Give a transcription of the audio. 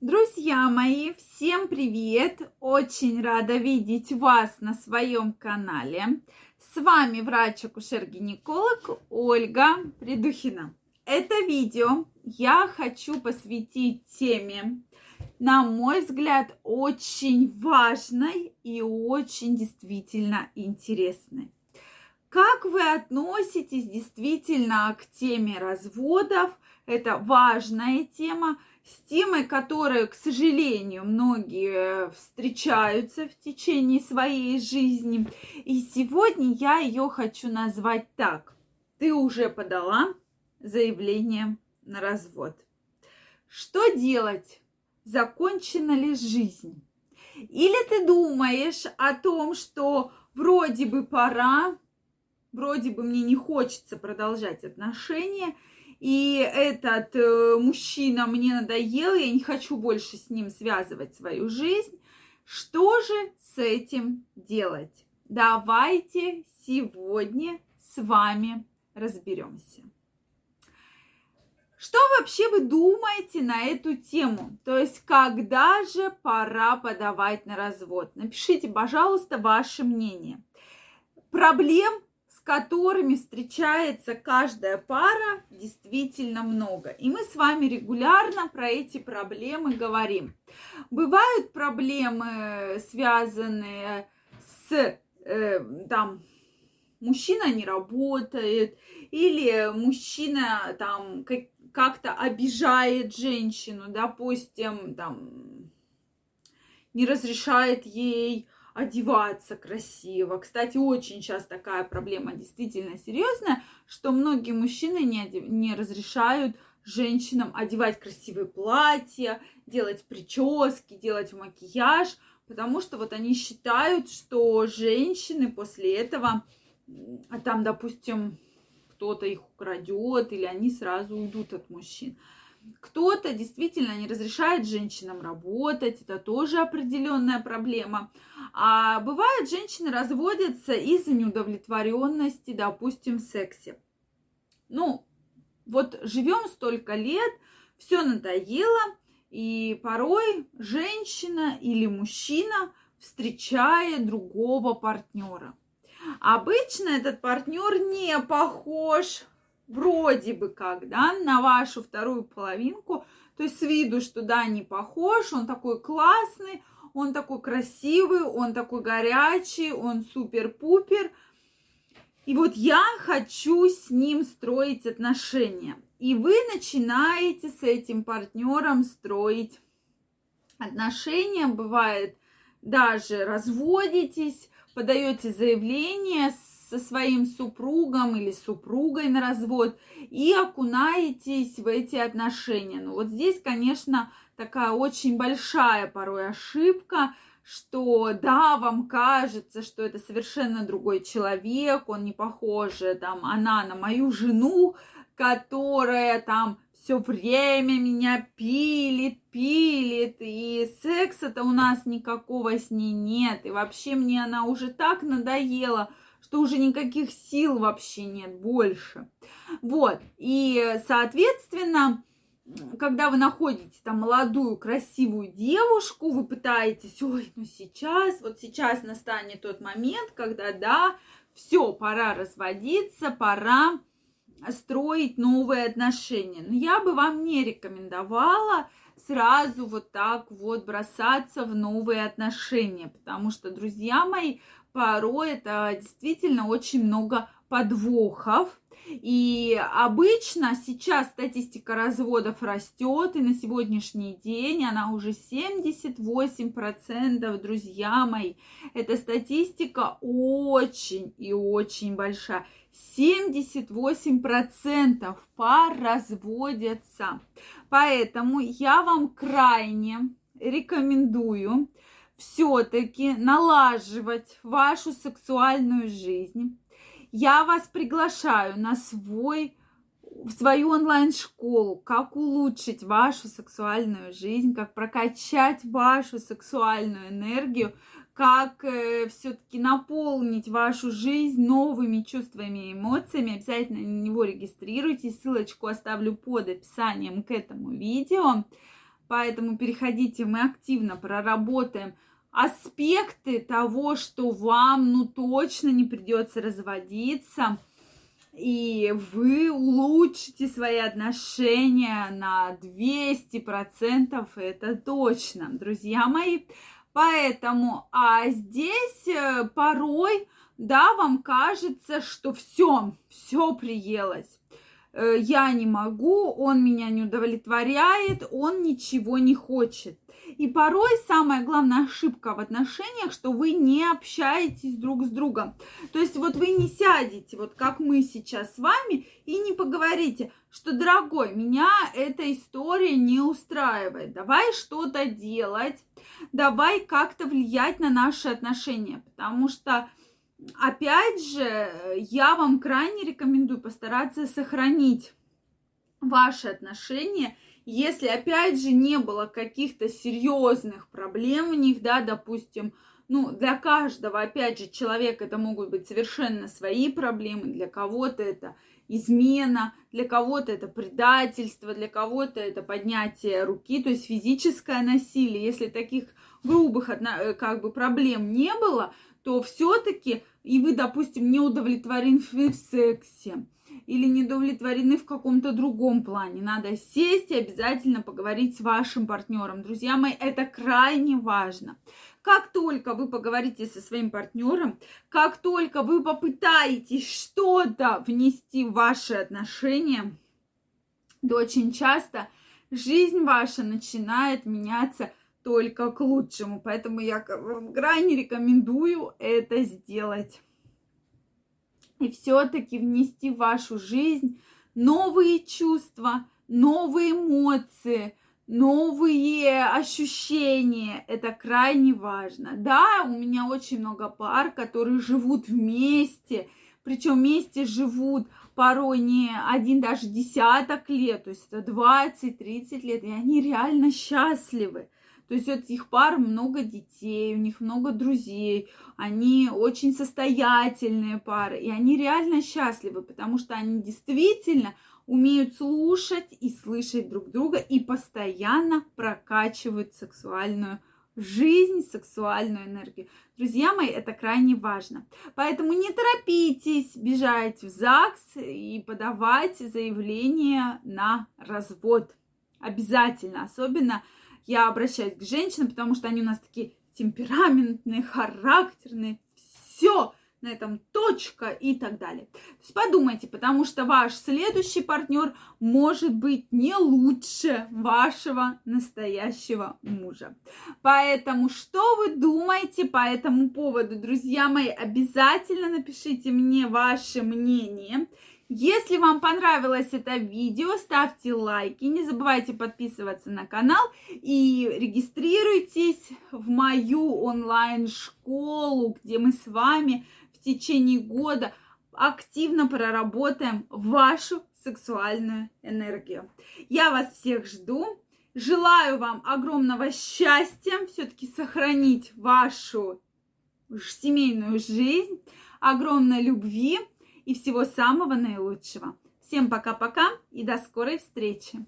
Друзья мои, всем привет! Очень рада видеть вас на своем канале. С вами врач-акушер-гинеколог Ольга Придухина. Это видео я хочу посвятить теме, на мой взгляд, очень важной и очень действительно интересной. Как вы относитесь действительно к теме разводов? Это важная тема с темой, которой, к сожалению, многие встречаются в течение своей жизни. И сегодня я ее хочу назвать так. Ты уже подала заявление на развод. Что делать? Закончена ли жизнь? Или ты думаешь о том, что вроде бы пора, вроде бы мне не хочется продолжать отношения – и этот э, мужчина мне надоел, я не хочу больше с ним связывать свою жизнь. Что же с этим делать? Давайте сегодня с вами разберемся. Что вообще вы думаете на эту тему? То есть, когда же пора подавать на развод? Напишите, пожалуйста, ваше мнение. Проблем с которыми встречается каждая пара, действительно много. И мы с вами регулярно про эти проблемы говорим. Бывают проблемы, связанные с э, там мужчина не работает или мужчина там как, как-то обижает женщину, допустим, там не разрешает ей одеваться красиво. Кстати, очень часто такая проблема действительно серьезная, что многие мужчины не, одев... не разрешают женщинам одевать красивые платья, делать прически, делать макияж, потому что вот они считают, что женщины после этого, а там, допустим, кто-то их украдет, или они сразу уйдут от мужчин. Кто-то действительно не разрешает женщинам работать, это тоже определенная проблема. А бывает, женщины разводятся из-за неудовлетворенности, допустим, в сексе. Ну, вот живем столько лет, все надоело, и порой женщина или мужчина встречает другого партнера. Обычно этот партнер не похож вроде бы как, да, на вашу вторую половинку, то есть с виду, что да, не похож, он такой классный, он такой красивый, он такой горячий, он супер-пупер. И вот я хочу с ним строить отношения. И вы начинаете с этим партнером строить отношения. Бывает, даже разводитесь, подаете заявление с со своим супругом или супругой на развод и окунаетесь в эти отношения. Ну вот здесь, конечно, такая очень большая порой ошибка, что да, вам кажется, что это совершенно другой человек, он не похож, там, она на мою жену, которая там все время меня пилит, пилит, и секса-то у нас никакого с ней нет, и вообще мне она уже так надоела, что уже никаких сил вообще нет больше. Вот, и, соответственно, когда вы находите там молодую, красивую девушку, вы пытаетесь, ой, ну сейчас, вот сейчас настанет тот момент, когда, да, все, пора разводиться, пора строить новые отношения. Но я бы вам не рекомендовала сразу вот так вот бросаться в новые отношения, потому что, друзья мои, порой это действительно очень много подвохов. И обычно сейчас статистика разводов растет, и на сегодняшний день она уже 78%, друзья мои. Эта статистика очень и очень большая. 78% пар разводятся. Поэтому я вам крайне рекомендую все-таки налаживать вашу сексуальную жизнь, я вас приглашаю на свой в свою онлайн-школу, как улучшить вашу сексуальную жизнь, как прокачать вашу сексуальную энергию, как э, все-таки наполнить вашу жизнь новыми чувствами и эмоциями. Обязательно на него регистрируйтесь. Ссылочку оставлю под описанием к этому видео. Поэтому переходите, мы активно проработаем аспекты того, что вам ну точно не придется разводиться, и вы улучшите свои отношения на 200%, это точно, друзья мои. Поэтому, а здесь э, порой, да, вам кажется, что все, все приелось. Э, я не могу, он меня не удовлетворяет, он ничего не хочет. И порой самая главная ошибка в отношениях, что вы не общаетесь друг с другом. То есть вот вы не сядете, вот как мы сейчас с вами, и не поговорите, что, дорогой, меня эта история не устраивает. Давай что-то делать, давай как-то влиять на наши отношения. Потому что опять же, я вам крайне рекомендую постараться сохранить ваши отношения, если опять же не было каких-то серьезных проблем у них, да, допустим, ну, для каждого, опять же, человека это могут быть совершенно свои проблемы, для кого-то это измена, для кого-то это предательство, для кого-то это поднятие руки, то есть физическое насилие. Если таких грубых э, как бы проблем не было, то все-таки и вы, допустим, не удовлетворены в сексе или не удовлетворены в каком-то другом плане, надо сесть и обязательно поговорить с вашим партнером. Друзья мои, это крайне важно. Как только вы поговорите со своим партнером, как только вы попытаетесь что-то внести в ваши отношения, то очень часто жизнь ваша начинает меняться только к лучшему. Поэтому я крайне рекомендую это сделать. И все-таки внести в вашу жизнь новые чувства, новые эмоции, новые ощущения. Это крайне важно. Да, у меня очень много пар, которые живут вместе, причем вместе живут порой не один, даже десяток лет, то есть это 20-30 лет, и они реально счастливы. То есть у этих пар много детей, у них много друзей, они очень состоятельные пары, и они реально счастливы, потому что они действительно умеют слушать и слышать друг друга и постоянно прокачивают сексуальную жизнь, сексуальную энергию. Друзья мои, это крайне важно. Поэтому не торопитесь бежать в ЗАГС и подавать заявление на развод. Обязательно, особенно я обращаюсь к женщинам, потому что они у нас такие темпераментные, характерные, все на этом точка и так далее. То есть подумайте, потому что ваш следующий партнер может быть не лучше вашего настоящего мужа. Поэтому что вы думаете по этому поводу, друзья мои? Обязательно напишите мне ваше мнение. Если вам понравилось это видео, ставьте лайки, не забывайте подписываться на канал и регистрируйтесь в мою онлайн-школу, где мы с вами в течение года активно проработаем вашу сексуальную энергию. Я вас всех жду. Желаю вам огромного счастья, все-таки сохранить вашу семейную жизнь, огромной любви и всего самого наилучшего. Всем пока-пока и до скорой встречи!